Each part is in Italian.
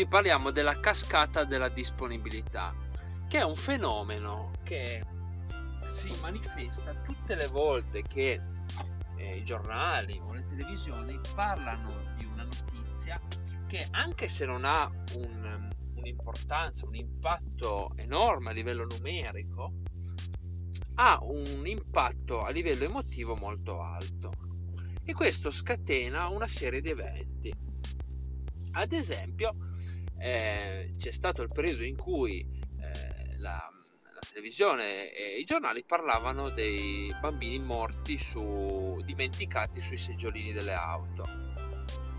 Oggi parliamo della cascata della disponibilità, che è un fenomeno che si manifesta tutte le volte che eh, i giornali o le televisioni parlano di una notizia che anche se non ha un, un'importanza, un impatto enorme a livello numerico, ha un impatto a livello emotivo molto alto e questo scatena una serie di eventi. Ad esempio, eh, c'è stato il periodo in cui eh, la, la, televisione e i giornali parlavano dei bambini morti su, dimenticati sui seggiolini delle auto.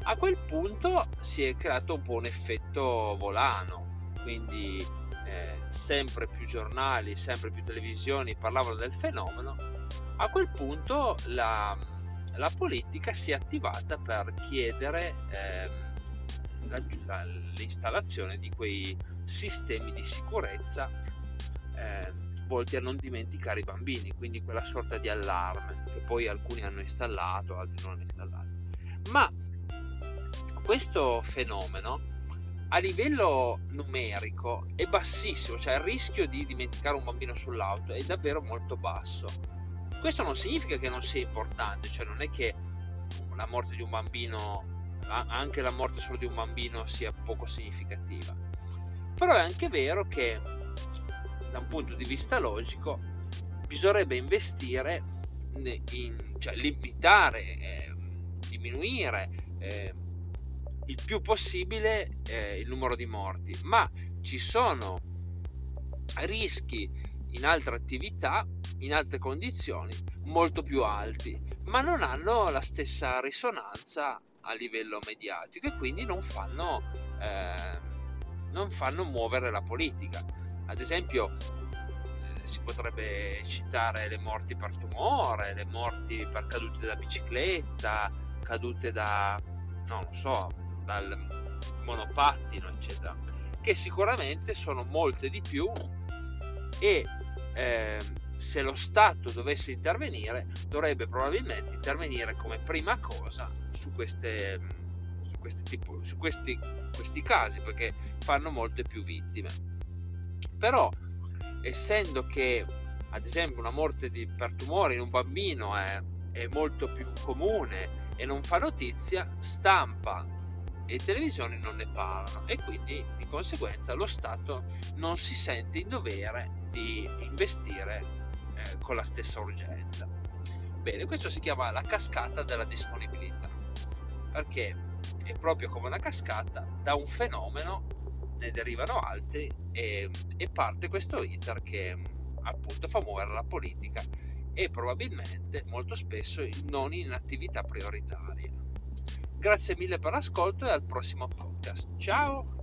A quel punto si è creato un po' un effetto volano, quindi eh, sempre più giornali, sempre più televisioni parlavano del fenomeno. A quel punto la, la politica si è attivata per chiedere eh, la, l'installazione di quei sistemi di sicurezza eh, volti a non dimenticare i bambini, quindi quella sorta di allarme che poi alcuni hanno installato, altri non hanno installato. Ma questo fenomeno a livello numerico è bassissimo, cioè il rischio di dimenticare un bambino sull'auto è davvero molto basso. Questo non significa che non sia importante, cioè non è che la morte di un bambino, anche la morte solo di un bambino sia poco significativa. Però è anche vero che da un punto di vista logico bisognerebbe investire in, cioè limitare, eh, diminuire eh, il più possibile eh, il numero di morti, ma ci sono rischi in altre attività, in altre condizioni, molto più alti, ma non hanno la stessa risonanza a livello mediatico e quindi non fanno, eh, non fanno muovere la politica. Ad esempio, eh, si potrebbe citare le morti per tumore, le morti per cadute da bicicletta, cadute da, non lo so, dal monopattino, eccetera, che sicuramente sono molte di più e eh, se lo Stato dovesse intervenire, dovrebbe probabilmente intervenire come prima cosa su, queste, su, questi, tipo, su questi, questi casi, perché fanno molte più vittime. Però, essendo che ad esempio una morte di, per tumore in un bambino è, è molto più comune e non fa notizia, stampa e televisioni non ne parlano e quindi di conseguenza lo Stato non si sente in dovere di investire eh, con la stessa urgenza. Bene, questo si chiama la cascata della disponibilità, perché è proprio come una cascata, da un fenomeno ne derivano altri e, e parte questo iter che appunto fa muovere la politica e probabilmente molto spesso non in attività prioritarie. Grazie mille per l'ascolto e al prossimo podcast. Ciao!